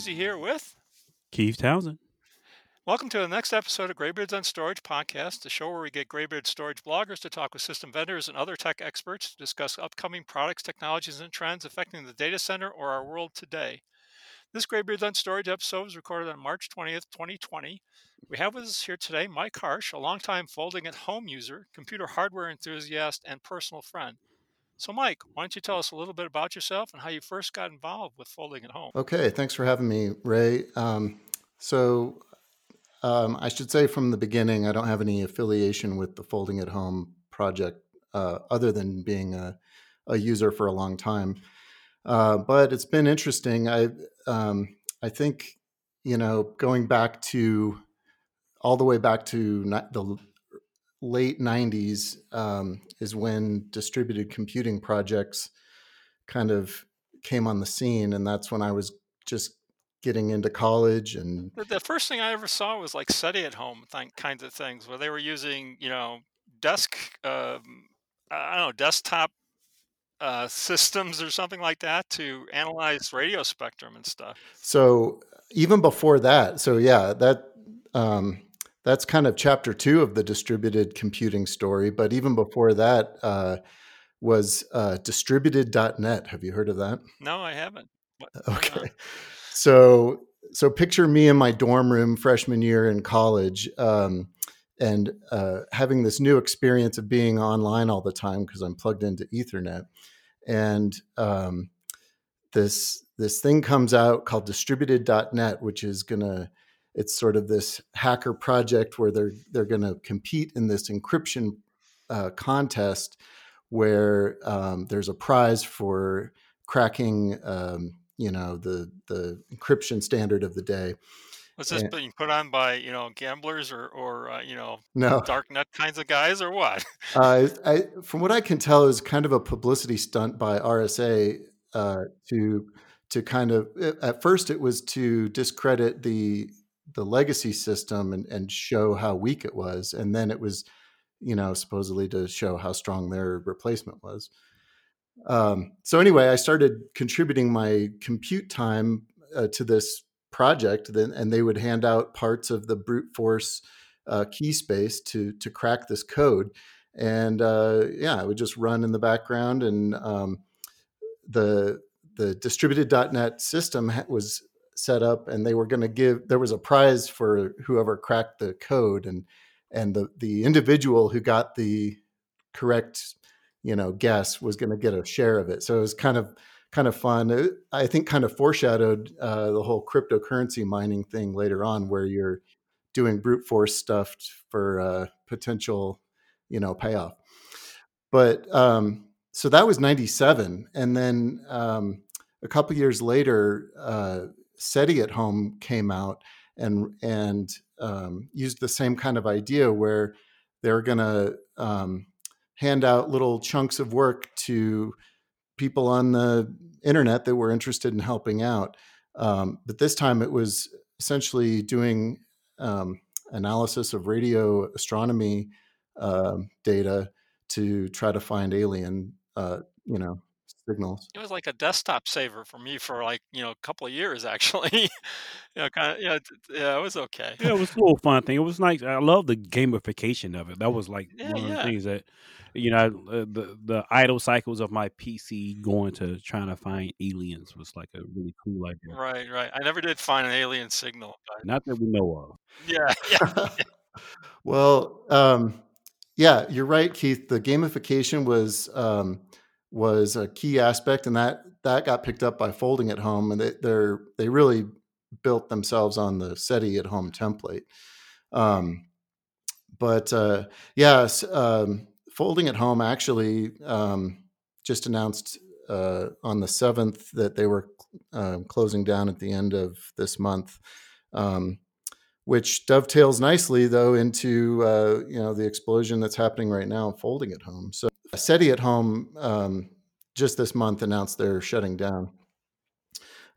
Lucchesi here with Keith Townsend. Welcome to the next episode of Graybeards on Storage podcast, the show where we get Graybeard storage bloggers to talk with system vendors and other tech experts to discuss upcoming products, technologies, and trends affecting the data center or our world today. This Graybeards on Storage episode was recorded on March 20th, 2020. We have with us here today Mike Harsh, a longtime folding at home user, computer hardware enthusiast, and personal friend. So, Mike, why don't you tell us a little bit about yourself and how you first got involved with folding at home? Okay, thanks for having me, Ray. Um, so, um, I should say from the beginning, I don't have any affiliation with the Folding at Home project uh, other than being a, a, user for a long time. Uh, but it's been interesting. I um, I think you know going back to all the way back to the late 90s um, is when distributed computing projects kind of came on the scene and that's when i was just getting into college and the, the first thing i ever saw was like SETI at home th- kinds of things where they were using you know desk um, i don't know desktop uh, systems or something like that to analyze radio spectrum and stuff. So even before that so yeah that um, that's kind of chapter two of the distributed computing story. But even before that uh, was uh, distributed.net. Have you heard of that? No, I haven't. What, okay. So, so picture me in my dorm room freshman year in college. Um, and uh, having this new experience of being online all the time because I'm plugged into Ethernet, and um, this this thing comes out called distributed.net, which is going to it's sort of this hacker project where they're they're going to compete in this encryption uh, contest where um, there's a prize for cracking um, you know the the encryption standard of the day. Was this and, being put on by you know gamblers or or uh, you know no. darknet kinds of guys or what? Uh, I, from what i can tell is kind of a publicity stunt by rsa uh, to to kind of at first it was to discredit the the legacy system and, and show how weak it was. And then it was, you know, supposedly to show how strong their replacement was. Um, so anyway, I started contributing my compute time uh, to this project, then, and they would hand out parts of the brute force uh, key space to to crack this code. And uh, yeah, it would just run in the background, and um, the the distributed.net system was set up and they were going to give there was a prize for whoever cracked the code and and the the individual who got the correct you know guess was going to get a share of it. So it was kind of kind of fun. I think kind of foreshadowed uh, the whole cryptocurrency mining thing later on where you're doing brute force stuff for uh, potential you know payoff. But um, so that was 97 and then um, a couple years later uh, SETI at Home came out and and um, used the same kind of idea where they're going to um, hand out little chunks of work to people on the internet that were interested in helping out. Um, but this time it was essentially doing um, analysis of radio astronomy uh, data to try to find alien, uh, you know, signals. It was like a desktop saver for me for like you know a couple of years actually. you know, kind of yeah, yeah, it was okay. Yeah, it was a little fun thing. It was nice. I love the gamification of it. That was like yeah, one of yeah. the things that you know uh, the the idle cycles of my PC going to trying to find aliens was like a really cool idea. Right, right. I never did find an alien signal. But... Not that we know of. Yeah, yeah. well, um, yeah, you're right, Keith. The gamification was. Um, was a key aspect, and that that got picked up by Folding at Home, and they, they're they really built themselves on the SETI at Home template. Um, but uh, yes, um, Folding at Home actually um, just announced uh, on the seventh that they were uh, closing down at the end of this month. Um, which dovetails nicely though into uh, you know the explosion that's happening right now folding at home. So SETI at home um, just this month announced they're shutting down.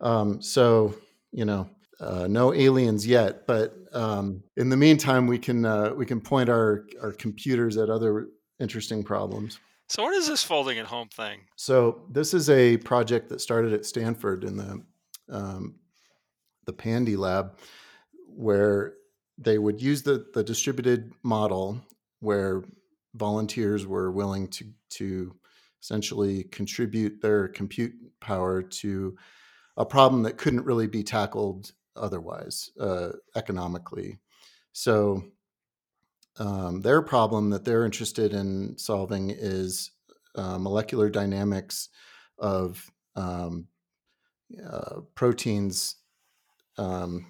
Um, so you know, uh, no aliens yet, but um, in the meantime, we can uh, we can point our our computers at other interesting problems. So, what is this folding at home thing? So, this is a project that started at Stanford in the um, the Pande lab, where they would use the the distributed model where volunteers were willing to to essentially contribute their compute power to a problem that couldn't really be tackled otherwise uh, economically. So um, their problem that they're interested in solving is uh, molecular dynamics of um, uh, proteins um,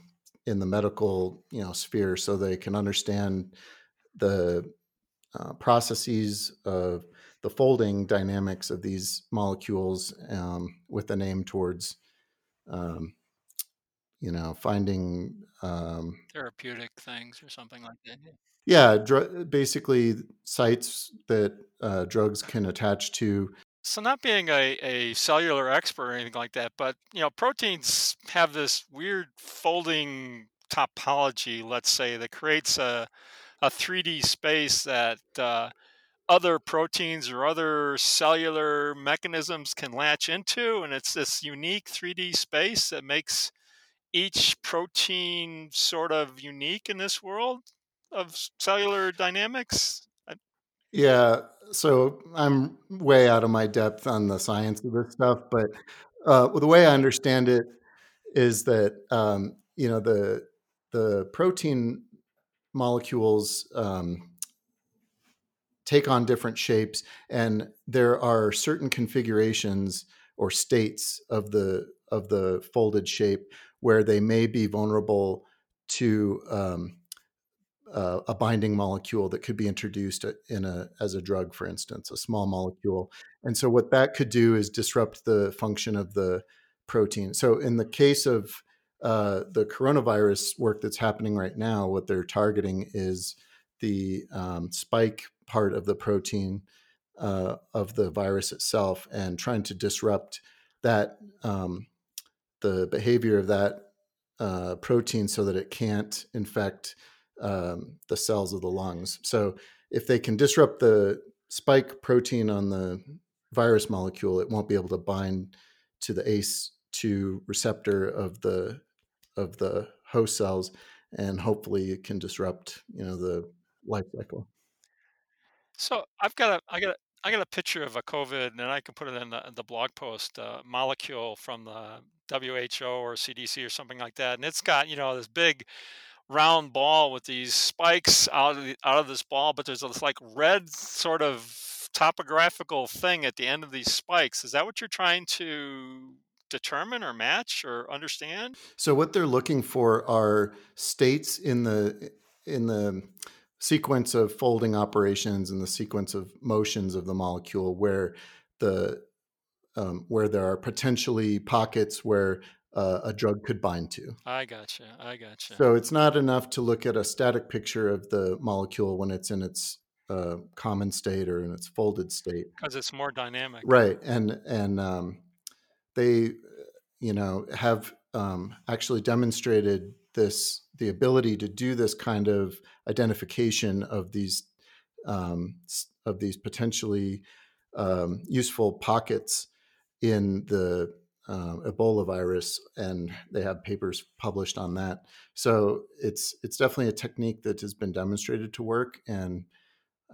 in the medical you know sphere, so they can understand the uh, processes of the folding dynamics of these molecules um, with an aim towards um, you know finding um, therapeutic things or something like that. Yeah, dr- basically sites that uh, drugs can attach to. So, not being a, a cellular expert or anything like that, but you know, proteins have this weird folding topology, let's say, that creates a a 3D space that uh, other proteins or other cellular mechanisms can latch into. And it's this unique 3D space that makes each protein sort of unique in this world of cellular dynamics. Yeah, so I'm way out of my depth on the science of this stuff, but uh, the way I understand it is that um, you know the the protein molecules um, take on different shapes, and there are certain configurations or states of the of the folded shape where they may be vulnerable to um, uh, a binding molecule that could be introduced in a as a drug, for instance, a small molecule. And so what that could do is disrupt the function of the protein. So in the case of uh, the coronavirus work that's happening right now, what they're targeting is the um, spike part of the protein uh, of the virus itself and trying to disrupt that um, the behavior of that uh, protein so that it can't infect um, the cells of the lungs. So if they can disrupt the spike protein on the virus molecule, it won't be able to bind to the ACE2 receptor of the of the host cells, and hopefully it can disrupt you know the life cycle. So I've got a I got a, I got a picture of a COVID, and I can put it in the, the blog post. Uh, molecule from the WHO or CDC or something like that, and it's got you know this big round ball with these spikes out of the, out of this ball, but there's this like red sort of topographical thing at the end of these spikes. Is that what you're trying to determine or match or understand? So what they're looking for are states in the in the sequence of folding operations and the sequence of motions of the molecule where the um, where there are potentially pockets where uh, a drug could bind to. I gotcha. I gotcha. So it's not enough to look at a static picture of the molecule when it's in its uh, common state or in its folded state because it's more dynamic, right? And and um, they, you know, have um, actually demonstrated this the ability to do this kind of identification of these um, of these potentially um, useful pockets in the uh, Ebola virus, and they have papers published on that. So it's it's definitely a technique that has been demonstrated to work, and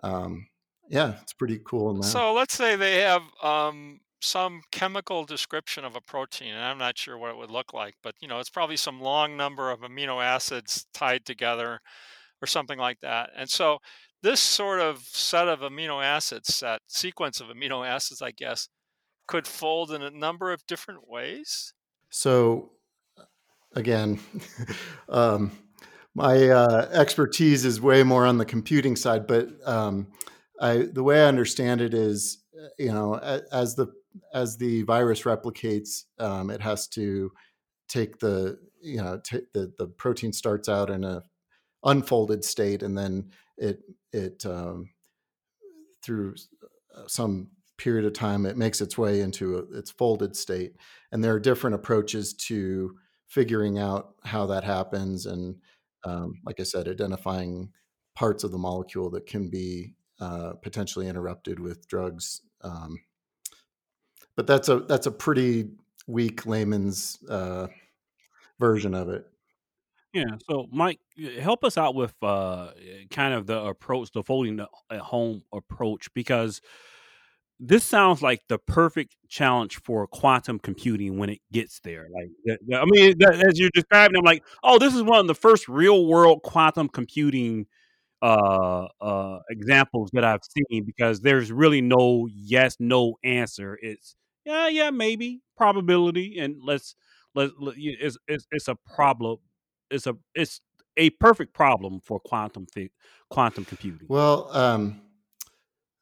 um, yeah, it's pretty cool. So let's say they have um, some chemical description of a protein, and I'm not sure what it would look like, but you know, it's probably some long number of amino acids tied together, or something like that. And so this sort of set of amino acids, that sequence of amino acids, I guess, could fold in a number of different ways? So, again, um, my uh, expertise is way more on the computing side, but um, I, the way I understand it is, uh, you know, as the as the virus replicates, um, it has to take the you know t- the the protein starts out in a unfolded state, and then it it um, through uh, some period of time, it makes its way into a, its folded state. And there are different approaches to figuring out how that happens. And um, like I said, identifying parts of the molecule that can be uh, potentially interrupted with drugs. Um, but that's a that's a pretty weak layman's uh, version of it. Yeah. So, Mike, help us out with uh, kind of the approach, the folding at home approach, because this sounds like the perfect challenge for quantum computing when it gets there. Like, I mean, as you're describing, I'm like, oh, this is one of the first real world quantum computing uh, uh, examples that I've seen because there's really no yes, no answer. It's yeah, yeah, maybe probability, and let's let's. it's, it's it's a problem. It's a it's a perfect problem for quantum quantum computing. Well, um,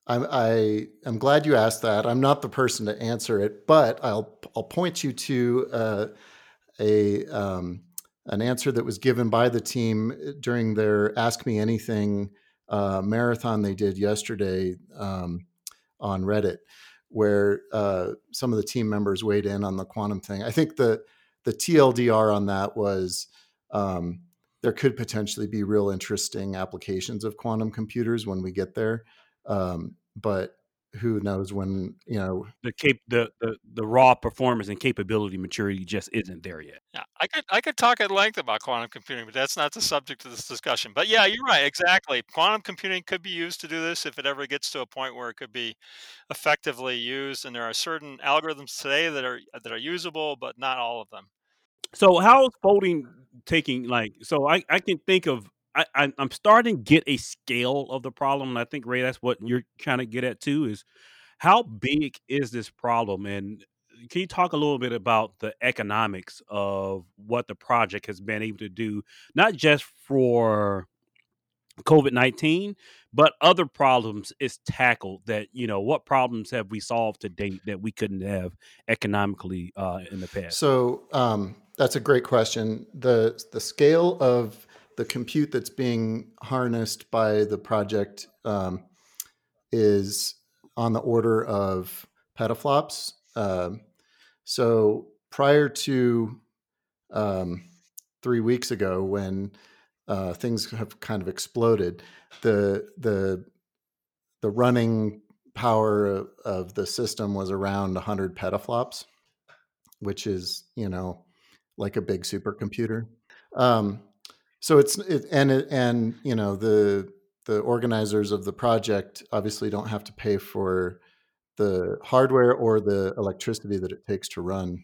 I'm, I am glad you asked that. I'm not the person to answer it, but I'll I'll point you to uh, a um, an answer that was given by the team uh, during their Ask Me Anything uh, marathon they did yesterday um, on Reddit, where uh, some of the team members weighed in on the quantum thing. I think the the TLDR on that was um, there could potentially be real interesting applications of quantum computers when we get there. Um, but who knows when you know the cap the, the the raw performance and capability maturity just isn't there yet. Yeah, I could I could talk at length about quantum computing, but that's not the subject of this discussion. But yeah, you're right. Exactly, quantum computing could be used to do this if it ever gets to a point where it could be effectively used. And there are certain algorithms today that are that are usable, but not all of them. So how's folding taking like? So I I can think of I, I am starting to get a scale of the problem, and I think Ray, that's what you're trying to get at too. Is how big is this problem, and can you talk a little bit about the economics of what the project has been able to do, not just for COVID nineteen, but other problems it's tackled. That you know, what problems have we solved to date that we couldn't have economically uh, in the past? So um, that's a great question. the The scale of the compute that's being harnessed by the project um, is on the order of petaflops. Um, so prior to um, three weeks ago, when uh, things have kind of exploded, the the the running power of, the system was around 100 petaflops, which is you know like a big supercomputer. Um, so it's it, and it, and you know the the organizers of the project obviously don't have to pay for the hardware or the electricity that it takes to run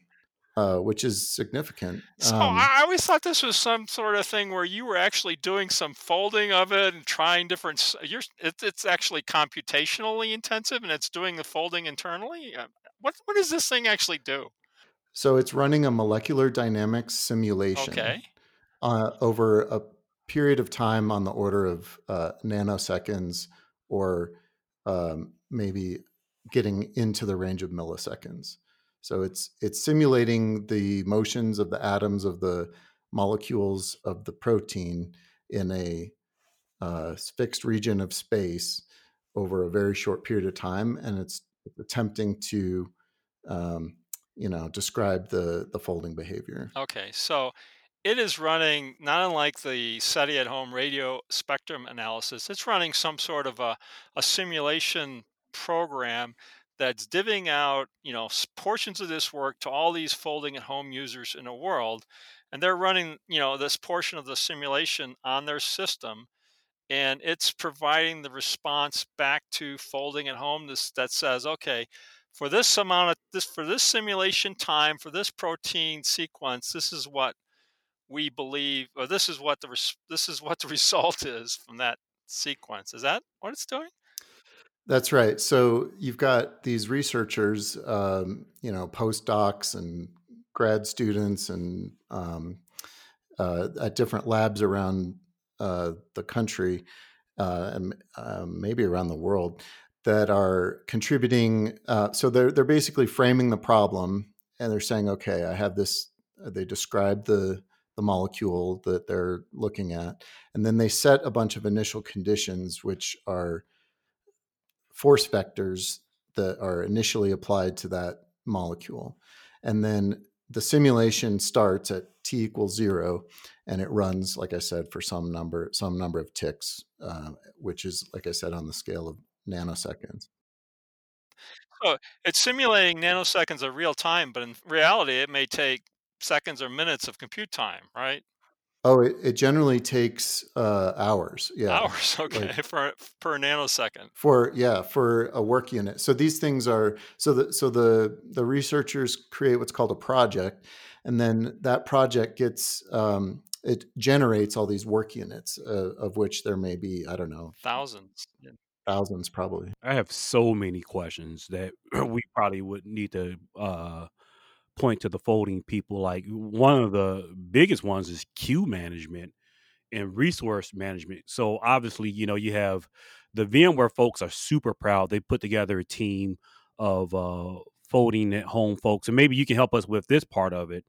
uh, which is significant. So um, I always thought this was some sort of thing where you were actually doing some folding of it and trying different. You're, it, it's actually computationally intensive, and it's doing the folding internally. Uh, what what does this thing actually do? So it's running a molecular dynamics simulation. Okay uh, over a period of time on the order of uh, nanoseconds or um, maybe getting into the range of milliseconds. So it's it's simulating the motions of the atoms of the molecules of the protein in a uh, fixed region of space over a very short period of time, and it's attempting to um, you know describe the the folding behavior. Okay, so it is running not unlike the SETI at home radio spectrum analysis. It's running some sort of a, a simulation program that's divvying out, you know, portions of this work to all these folding at home users in the world. And they're running, you know, this portion of the simulation on their system. And it's providing the response back to folding at home this, that says, okay, for this amount of this, for this simulation time, for this protein sequence, this is what we believe, or this is what the res- this is what the result is from that sequence. Is that what it's doing? That's right. So you've got these researchers, um, you know, postdocs and grad students, and um, uh, at different labs around uh, the country, uh, and um, maybe around the world, that are contributing. Uh, so they're they're basically framing the problem, and they're saying, okay, I have this. They describe the the molecule that they're looking at. And then they set a bunch of initial conditions, which are force vectors that are initially applied to that molecule. And then the simulation starts at t equals zero, and it runs, like I said, for some number some number of ticks, uh, which is, like I said, on the scale of nanoseconds. So it's simulating nanoseconds of real time, but in reality, it may take seconds or minutes of compute time, right? Oh, it, it generally takes uh, hours. Yeah, Hours, okay, like for per nanosecond. for yeah for a work unit. So these things are so the so the the researchers create what's called a project, and then that project gets um, it generates all these work units, uh, of which there may be I don't know Thousands. Yeah. thousands probably. I have so many questions that we probably would need to uh, point to the folding people. Like one of the biggest ones is queue management and resource management. So obviously, you know, you have the VMware folks are super proud. They put together a team of uh, folding at home folks, and maybe you can help us with this part of it.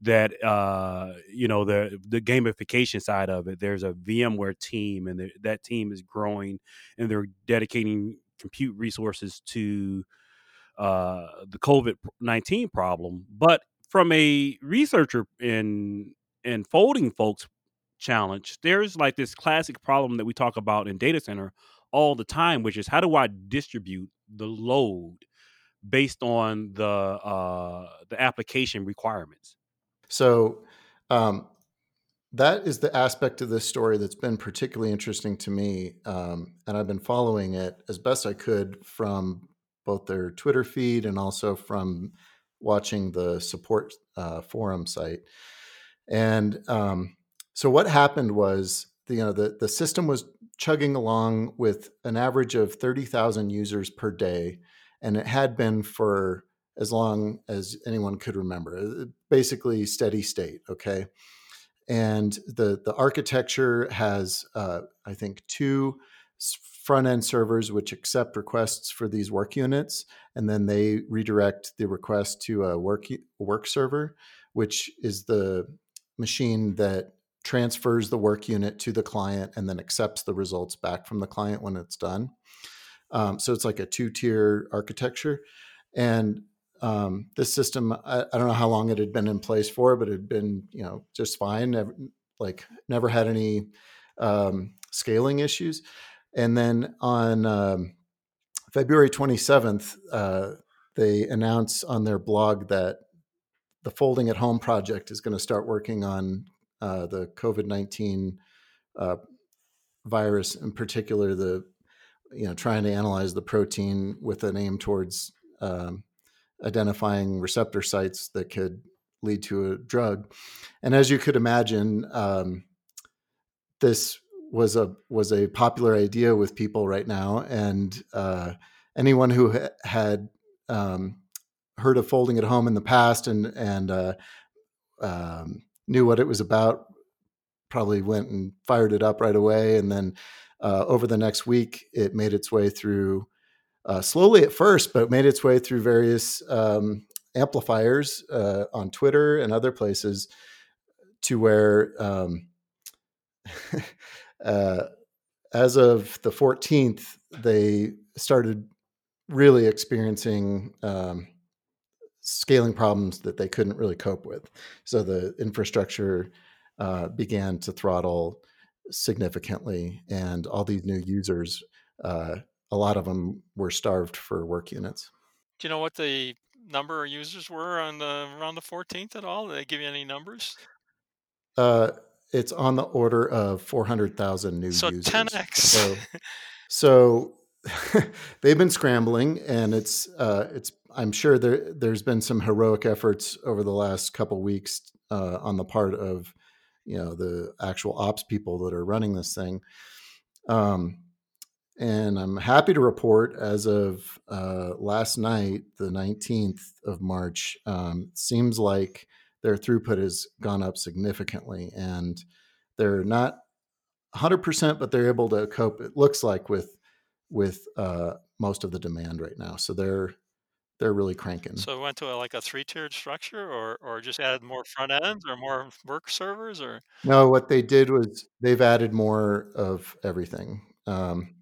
That uh, you know the the gamification side of it. There's a VMware team, and the, that team is growing, and they're dedicating compute resources to uh, the COVID nineteen problem. But from a researcher in in folding folks challenge, there's like this classic problem that we talk about in data center all the time, which is how do I distribute the load based on the uh, the application requirements? So um, that is the aspect of this story that's been particularly interesting to me, um, and I've been following it as best I could from both their Twitter feed and also from watching the support uh, forum site. And um, so what happened was, the, you know, the the system was chugging along with an average of thirty thousand users per day, and it had been for as long as anyone could remember. uh, Basically, steady state. Okay, and the the architecture has, uh, I think, two front end servers which accept requests for these work units, and then they redirect the request to a work work server, which is the machine that transfers the work unit to the client and then accepts the results back from the client when it's done. Um, so it's like a two tier architecture. And um, this system, I, I, don't know how long it had been in place for, but it had been, you know, just fine. Never, like never had any um, scaling issues. And then on um, February 27th, uh, they announced on their blog that the Folding at Home project is going to start working on uh, the COVID 19 uh, virus, in particular, the you know trying to analyze the protein with an aim towards um, identifying receptor sites that could lead to a drug. And as you could imagine, um, this was a was a popular idea with people right now, and uh, anyone who ha- had um, heard of folding at home in the past and and uh, um, knew what it was about probably went and fired it up right away, and then uh, over the next week, it made its way through uh, slowly at first, but made its way through various um, amplifiers uh, on Twitter and other places to where, um, uh, as of the 14th, they started really experiencing um, scaling problems that they couldn't really cope with. So the infrastructure uh, began to throttle significantly, and all these new users, uh, a lot of them were starved for work units. Do you know what the number of users were on the around the 14th at all? Did they give you any numbers? Uh, it's on the order of 400,000 new So users. 10x. So, so they've been scrambling, and it's uh, it's. I'm sure there there's been some heroic efforts over the last couple weeks uh, on the part of you know the actual ops people that are running this thing. Um, and I'm happy to report, as of uh, last night, the 19th of March, um, seems like their throughput has gone up significantly, and they're not 100%, but they're able to cope. It looks like with with uh, most of the demand right now. So they're they're really cranking. So it went to a, like a three-tiered structure, or or just added more front ends, or more work servers, or No, what they did was they've added more of everything. Um,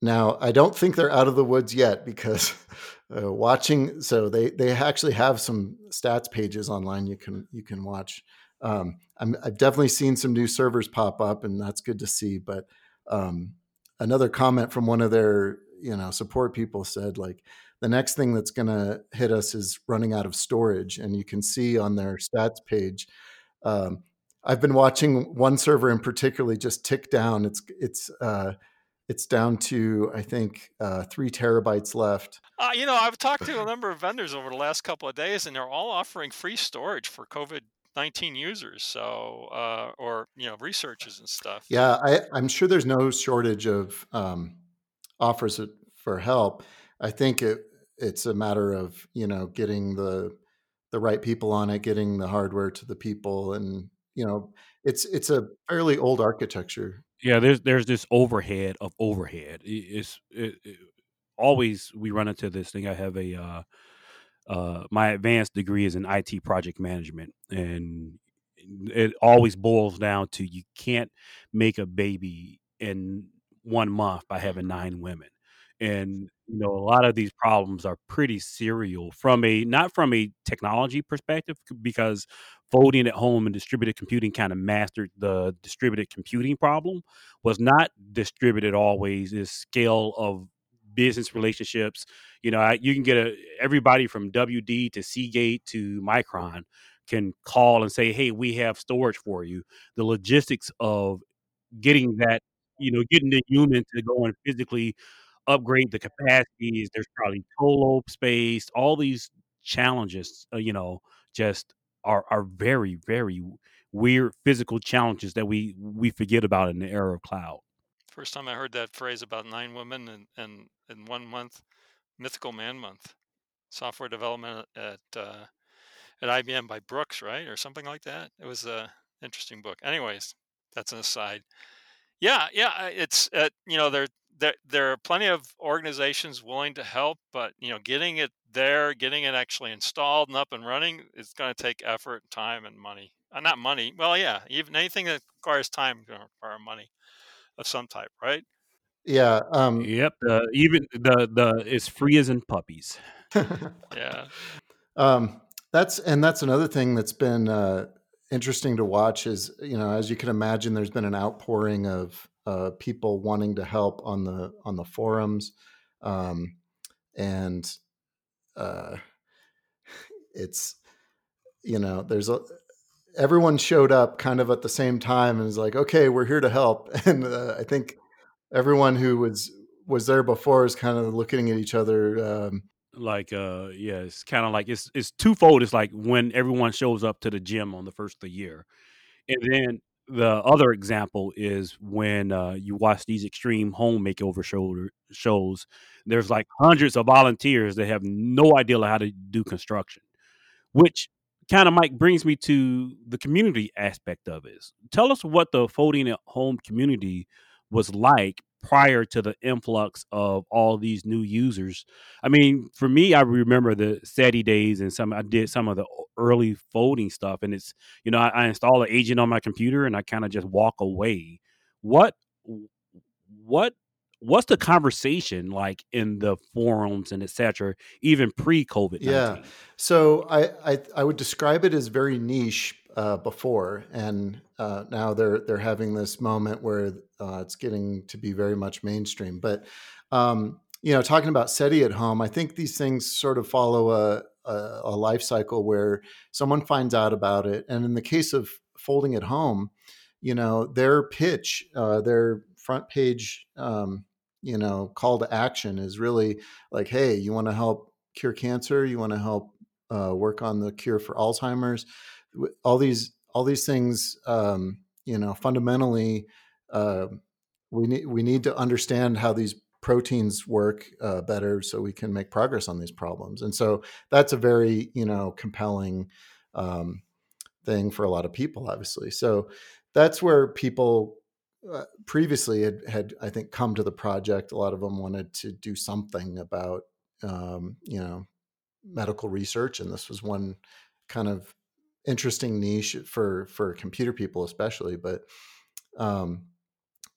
now, I don't think they're out of the woods yet because uh, watching. So they they actually have some stats pages online you can you can watch. Um, I'm, I've definitely seen some new servers pop up, and that's good to see. But um, another comment from one of their you know support people said like the next thing that's going to hit us is running out of storage. And you can see on their stats page. Um, I've been watching one server in particularly just tick down. It's it's uh, it's down to I think uh, three terabytes left. Uh, you know, I've talked to a number of vendors over the last couple of days, and they're all offering free storage for COVID 19 users so uh, or you know researchers and stuff yeah I, i'm sure there's no shortage of um, offers for help i think it it's a matter of you know getting the the right people on it getting the hardware to the people and you know it's it's a fairly old architecture yeah there's there's this overhead of overhead it's it, it, always we run into this thing i have a uh, uh, my advanced degree is in IT project management, and it always boils down to you can't make a baby in one month by having nine women. And you know, a lot of these problems are pretty serial from a not from a technology perspective, because folding at home and distributed computing kind of mastered the distributed computing problem was not distributed always is scale of business relationships. You know, you can get a everybody from WD to Seagate to Micron can call and say, "Hey, we have storage for you." The logistics of getting that, you know, getting the human to go and physically upgrade the capacities. There's probably colo space. All these challenges, uh, you know, just are are very very weird physical challenges that we we forget about in the era of cloud. First time I heard that phrase about nine women and and in, one month, Mythical Man Month, software development at uh, at IBM by Brooks, right, or something like that. It was a interesting book. Anyways, that's an aside. Yeah, yeah, it's uh, you know there there there are plenty of organizations willing to help, but you know getting it there, getting it actually installed and up and running is going to take effort, time, and money. Uh, not money. Well, yeah, even anything that requires time is going to require money of some type, right? Yeah. Um, yep. Uh, even the the it's free as in puppies. yeah. Um, that's and that's another thing that's been uh, interesting to watch is you know as you can imagine there's been an outpouring of uh, people wanting to help on the on the forums um, and uh, it's you know there's a everyone showed up kind of at the same time and was like, okay, we're here to help. And uh, I think everyone who was was there before is kind of looking at each other. Um, like, uh, yeah, it's kind of like it's it's twofold. It's like when everyone shows up to the gym on the first of the year, and then the other example is when uh, you watch these extreme home makeover show, shows. There's like hundreds of volunteers that have no idea how to do construction, which kind of Mike brings me to the community aspect of it. Tell us what the folding at home community was like prior to the influx of all these new users. I mean, for me, I remember the SETI days and some I did some of the early folding stuff, and it's you know I, I install an agent on my computer and I kind of just walk away. What what what's the conversation like in the forums and etc even pre-covid yeah so I, I, I would describe it as very niche uh, before. And uh, now they're they're having this moment where uh, it's getting to be very much mainstream. But um, you know talking about seti at home i think these things sort of follow a, a, a life cycle where someone finds out about it. And in the case of folding at home you know their pitch uh, their front page um, you know call to action is really like hey you want to help cure cancer? You want to help uh, work on the cure for alzheimer's all these all these things um, you know fundamentally uh, we need we need to understand how these proteins work uh, better so we can make progress on these problems and so that's a very you know compelling um, thing for a lot of people obviously so that's where people uh, previously had, had I think come to the project. A lot of them wanted to do something about um, you know medical research, and this was one kind of interesting niche for for computer people especially. But um,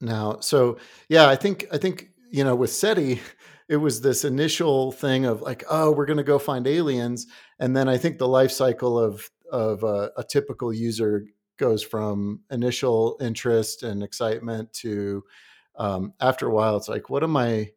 now, so yeah, I think I think you know with SETI, it was this initial thing of like, oh, we're going to go find aliens, and then I think the life cycle of of a, a typical user goes from initial interest and excitement to um, after a while it's like what am i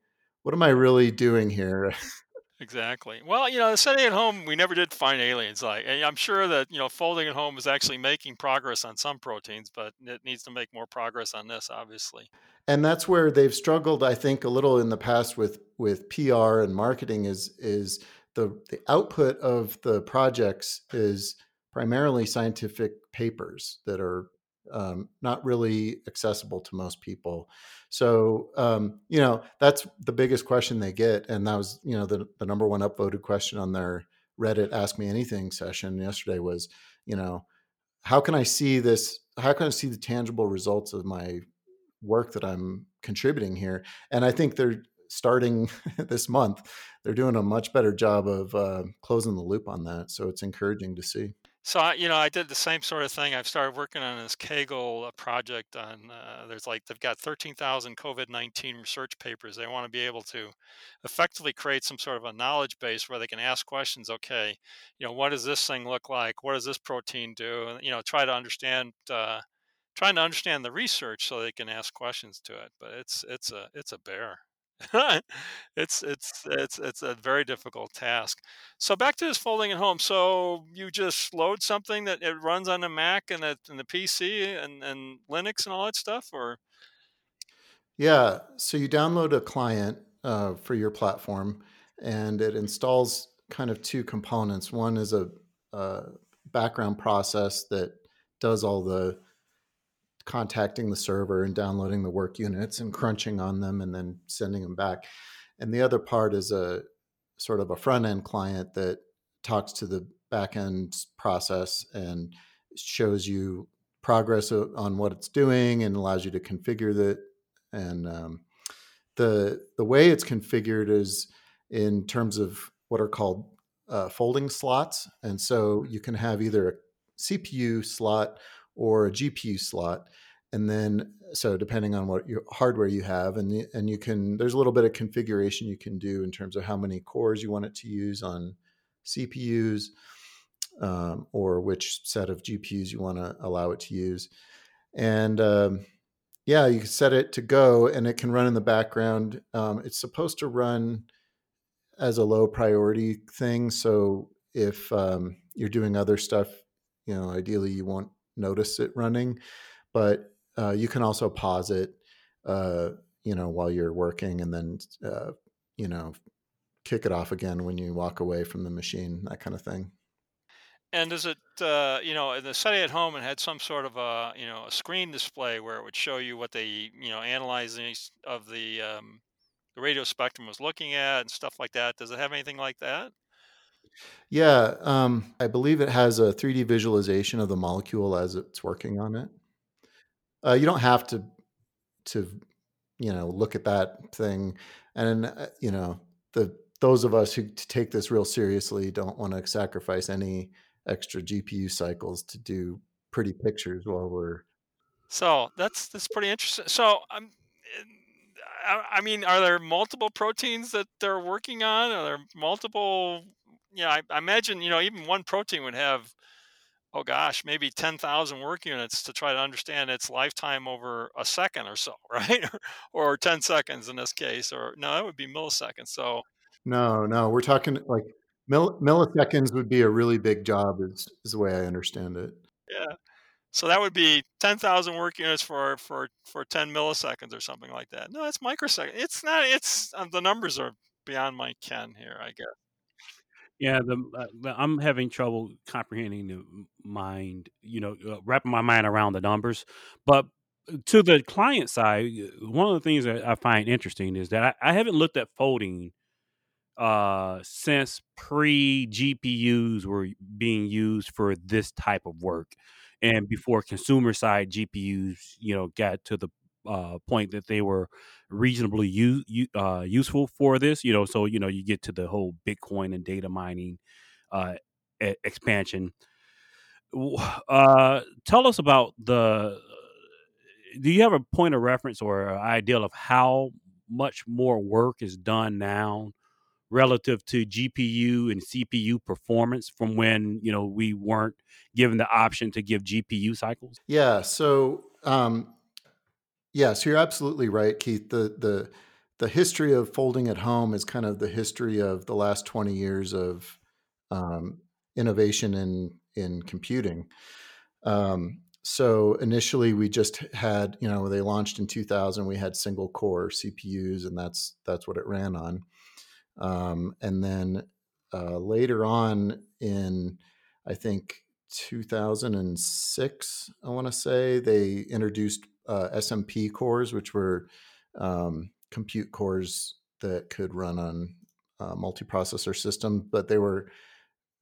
what am i really doing here Exactly. Well, you know, SETI at home, we never did find aliens. Like, and I'm sure that you know, folding at home is actually making progress on some proteins, but it needs to make more progress on this, obviously. And that's where they've struggled, I think, a little in the past with with PR and marketing. Is is the the output of the projects is primarily scientific papers that are um, not really accessible to most people. So um, you know that's the biggest question they get, and that was you know the the number one upvoted question on their Reddit Ask Me Anything session yesterday was you know how can I see this? How can I see the tangible results of my work that I'm contributing here? And I think they're starting this month. They're doing a much better job of uh, closing the loop on that. So it's encouraging to see. So you know, I did the same sort of thing. I've started working on this Kaggle uh, project. On uh, there's like they've got 13,000 COVID-19 research papers. They want to be able to effectively create some sort of a knowledge base where they can ask questions. Okay, you know, what does this thing look like? What does this protein do? And you know, try to understand, uh, trying to understand the research so they can ask questions to it. But it's it's a it's a bear. it's it's it's it's a very difficult task. So back to this folding at home. So you just load something that it runs on the Mac and the, and the PC and, and Linux and all that stuff, or Yeah. So you download a client uh, for your platform, and it installs kind of two components. One is a, a background process that does all the contacting the server and downloading the work units and crunching on them and then sending them back. And the other part is a sort of a front end client that talks to the back end process and shows you progress on what it's doing and allows you to configure it. And um, the the way it's configured is in terms of what are called uh, folding slots, and so you can have either a CPU slot or a GPU slot. And then, so depending on what your hardware you have, and and you can, there's a little bit of configuration you can do in terms of how many cores you want it to use on CPUs, um, or which set of GPUs you want to allow it to use. And um, yeah, you can set it to go, and it can run in the background. Um, it's supposed to run as a low priority thing. So if um, you're doing other stuff, you know, ideally you won't notice it running, but uh, you can also pause it, uh, you know, while you're working, and then uh, you know, kick it off again when you walk away from the machine, that kind of thing. And is it, uh, you know, in the SETI at home, it had some sort of a, you know, a screen display where it would show you what they, you know, analyzing of the um, the radio spectrum was looking at and stuff like that. Does it have anything like that? Yeah, um, I believe it has a 3D visualization of the molecule as it's working on it. Uh, you don't have to to you know look at that thing, and uh, you know the those of us who take this real seriously don't want to sacrifice any extra GPU cycles to do pretty pictures while we're. So that's that's pretty interesting. So I'm. Um, I mean, are there multiple proteins that they're working on? Are there multiple you know, I, I imagine, you know, even one protein would have, oh gosh, maybe 10,000 work units to try to understand its lifetime over a second or so, right? or 10 seconds in this case, or no, that would be milliseconds. So, no, no, we're talking like milliseconds would be a really big job, is, is the way I understand it. Yeah. So that would be 10,000 work units for, for, for 10 milliseconds or something like that. No, it's microsecond. It's not, it's, uh, the numbers are beyond my ken here, I guess. Yeah, the, uh, the, I'm having trouble comprehending the mind, you know, uh, wrapping my mind around the numbers. But uh, to the client side, one of the things that I find interesting is that I, I haven't looked at folding uh, since pre GPUs were being used for this type of work, and before consumer side GPUs, you know, got to the uh, point that they were reasonably u- uh, useful for this. You know, so you know you get to the whole Bitcoin and data mining uh, e- expansion. Uh, tell us about the. Do you have a point of reference or an ideal of how much more work is done now relative to GPU and CPU performance from when you know we weren't given the option to give GPU cycles? Yeah, so um, Yes, you're absolutely right, Keith. The the the history of folding at home is kind of the history of the last 20 years of um, innovation in in computing. Um, so initially, we just had you know they launched in 2000. We had single core CPUs, and that's that's what it ran on. Um, and then uh, later on in I think 2006, I want to say they introduced uh, SMP cores, which were um, compute cores that could run on uh, multiprocessor systems, but they were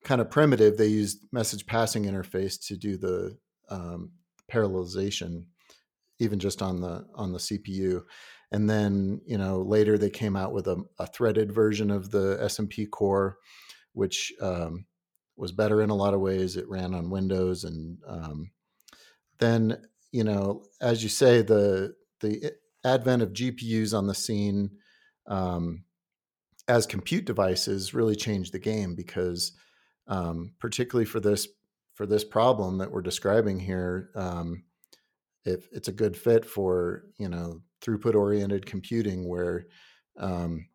kind of primitive. They used message passing interface to do the um, parallelization, even just on the on the CPU. And then you know later they came out with a, a threaded version of the SMP core, which um, was better in a lot of ways. It ran on Windows, and um, then you know as you say the the advent of GPUs on the scene um, as compute devices really changed the game because um, particularly for this for this problem that we're describing here, um, if it's a good fit for you know throughput oriented computing where um,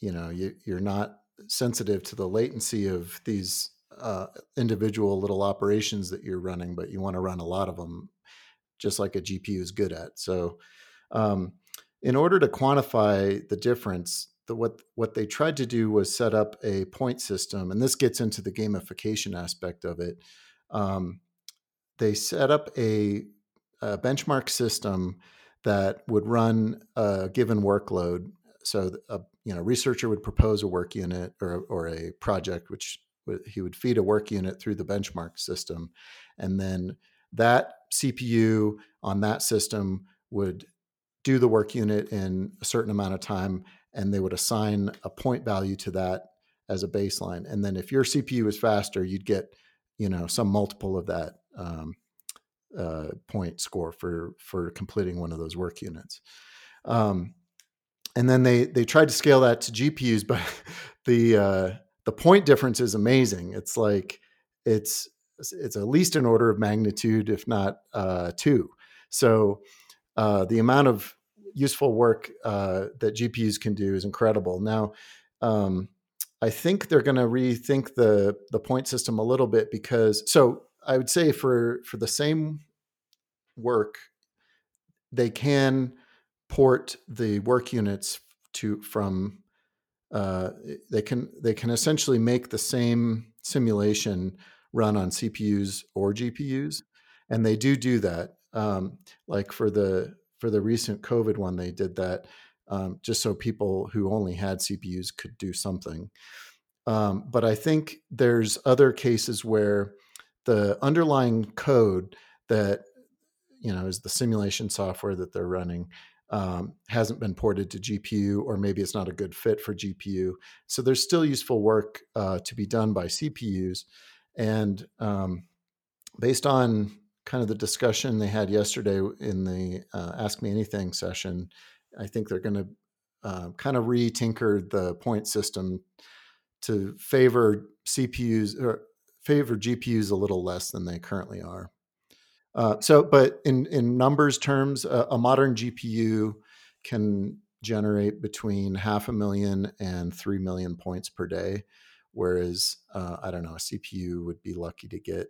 you know you, you're not sensitive to the latency of these uh, individual little operations that you're running, but you want to run a lot of them, just like a GPU is good at. So, um, in order to quantify the difference, the, what what they tried to do was set up a point system, and this gets into the gamification aspect of it. Um, they set up a, a, benchmark system that would run a given workload. So, a you know, researcher would propose a work unit or or a project, which he would feed a work unit through the benchmark system, and then that CPU on that system would do the work unit in a certain amount of time and they would assign a point value to that as a baseline. And then if your CPU is faster, you'd get, you know, some multiple of that um, uh, point score for for completing one of those work units. Um, and then they they tried to scale that to GPUs, but the uh, the point difference is amazing. It's like it's it's at least an order of magnitude, if not uh, two. So uh, the amount of useful work uh, that GPUs can do is incredible. Now, um, I think they're going to rethink the the point system a little bit because so I would say for for the same work, they can port the work units to from uh, they can they can essentially make the same simulation run on CPUs or GPUs, and they do do that. Um, like for the for the recent COVID one, they did that um, just so people who only had CPUs could do something. Um, but I think there's other cases where the underlying code that you know is the simulation software that they're running um, hasn't been ported to GPU, or maybe it's not a good fit for GPU. So there's still useful work uh, to be done by CPUs, and um, based on kind of the discussion they had yesterday in the uh, Ask Me Anything session, I think they're going to uh, kind of re-tinker the point system to favor CPUs or favor GPUs a little less than they currently are. Uh, so, but in in numbers terms, a, a modern GPU can generate between half a million and three million points per day, whereas uh, I don't know a CPU would be lucky to get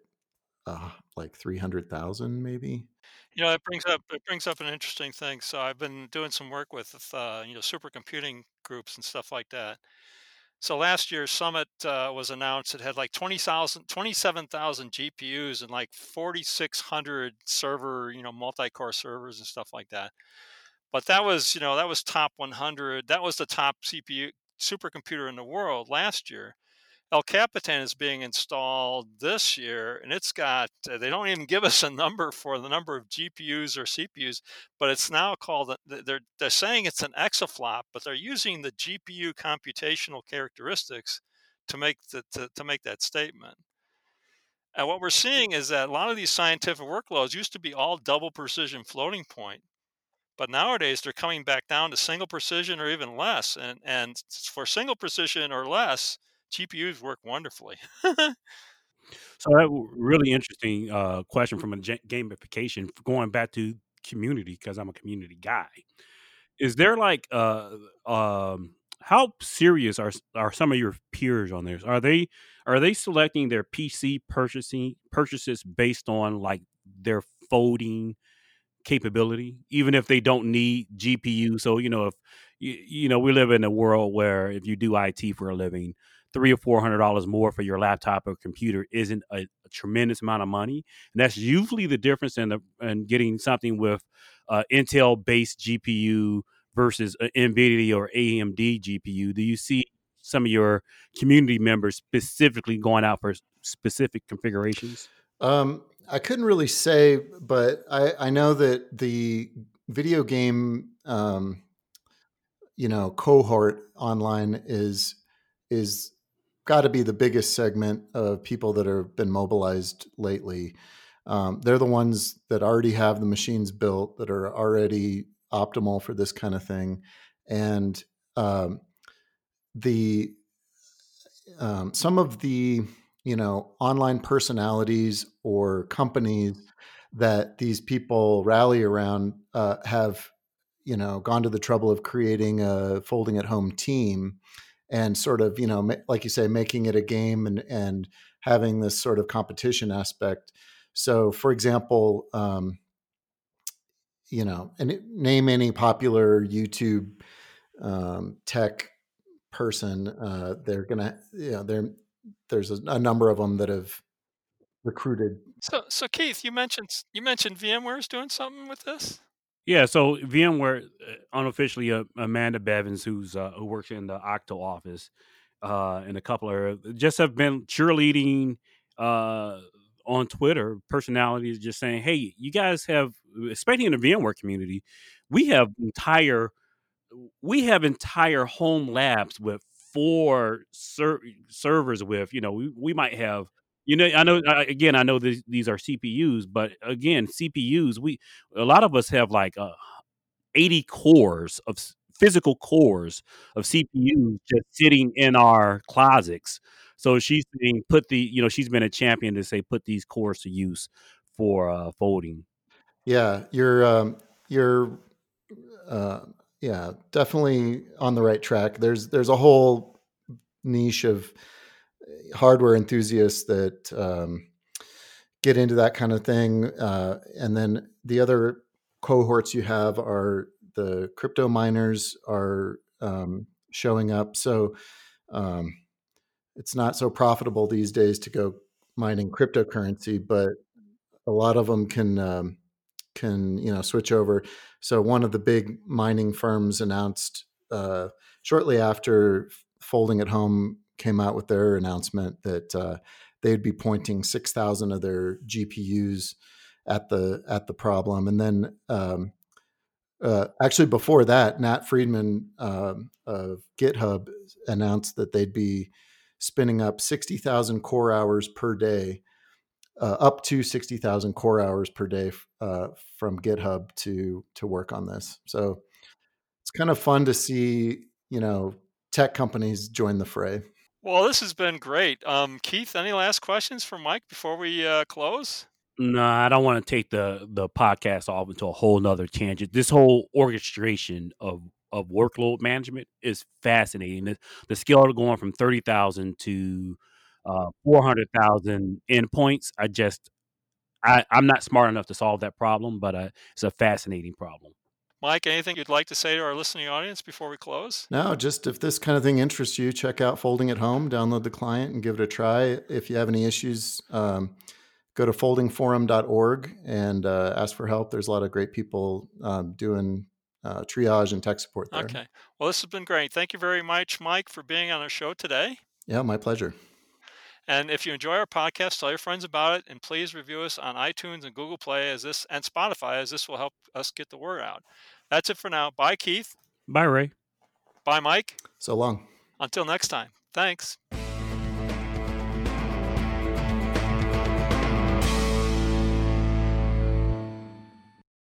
uh, like 300,000 maybe. You know, it brings up it brings up an interesting thing. So I've been doing some work with uh, you know supercomputing groups and stuff like that. So last year's Summit uh, was announced. It had like 20,000, 27,000 GPUs and like 4,600 server, you know, multi-core servers and stuff like that. But that was, you know, that was top 100. That was the top CPU supercomputer in the world last year. El Capitan is being installed this year, and it's got, uh, they don't even give us a number for the number of GPUs or CPUs, but it's now called, they're, they're saying it's an exaflop, but they're using the GPU computational characteristics to make, the, to, to make that statement. And what we're seeing is that a lot of these scientific workloads used to be all double precision floating point, but nowadays they're coming back down to single precision or even less. And, and for single precision or less, GPUs work wonderfully. so that really interesting uh, question from a gamification going back to community because I'm a community guy. is there like uh um how serious are are some of your peers on this? Are they are they selecting their PC purchasing purchases based on like their folding capability, even if they don't need GPU? So you know if you, you know we live in a world where if you do IT for a living, three or four hundred dollars more for your laptop or computer isn't a, a, tremendous amount of money, and that's usually the difference in the in getting something with uh, Intel based GPU versus NVIDIA or AMD GPU. Do you see some of your community members specifically going out for specific configurations? Um, I couldn't really say, but I, I know that the video game, um, you know, cohort online is is got to be the biggest segment of people that have been mobilized lately. Um, they're the ones that already have the machines built that are already optimal for this kind of thing, and um, the um, some of the you know online personalities or companies that these people rally around uh, have you know gone to the trouble of creating a folding at home team and sort of you know like you say making it a game and and having this sort of competition aspect. So for example um, you know and name any popular youtube um, tech person uh, they're gonna you know they're there's a, a number of them that have recruited so so keith you mentioned you mentioned vmware's doing something with this yeah, so VMware uh, unofficially uh, Amanda Blevins, who's uh, who works in the Octo office, uh, and a couple of just have been cheerleading uh, on Twitter. Personalities just saying, "Hey, you guys have, especially in the VMware community, we have entire we have entire home labs with four ser- servers with you know we, we might have you know, I know again, I know these, these are CPUs, but again, CPUs, we a lot of us have like uh, 80 cores of physical cores of CPUs just sitting in our closets. So she's saying put the, you know, she's been a champion to say put these cores to use for uh, folding. Yeah, you're um, you're uh, yeah, definitely on the right track. There's there's a whole niche of hardware enthusiasts that um, get into that kind of thing. Uh, and then the other cohorts you have are the crypto miners are um, showing up. So um, it's not so profitable these days to go mining cryptocurrency, but a lot of them can um, can you know switch over. So one of the big mining firms announced uh, shortly after folding at home came out with their announcement that uh, they'd be pointing 6,000 of their GPUs at the at the problem, and then um, uh, actually before that, Nat Friedman um, of GitHub announced that they'd be spinning up 60,000 core hours per day, uh, up to 60,000 core hours per day uh, from GitHub to to work on this. So it's kind of fun to see, you know, tech companies join the fray. Well, this has been great. Um, Keith, any last questions for Mike before we uh, close? No, I don't want to take the the podcast off into a whole nother tangent. This whole orchestration of of workload management is fascinating. The, the scale of going from thirty thousand to uh, four hundred thousand endpoints. I just I, I'm not smart enough to solve that problem, but uh, it's a fascinating problem. Mike, anything you'd like to say to our listening audience before we close? No, just if this kind of thing interests you, check out Folding at Home, download the client, and give it a try. If you have any issues, um, go to foldingforum.org and uh, ask for help. There's a lot of great people um, doing uh, triage and tech support there. Okay. Well, this has been great. Thank you very much, Mike, for being on our show today. Yeah, my pleasure. And if you enjoy our podcast, tell your friends about it, and please review us on iTunes and Google Play as this and Spotify, as this will help us get the word out. That's it for now. Bye, Keith. Bye, Ray. Bye, Mike. So long. Until next time. Thanks.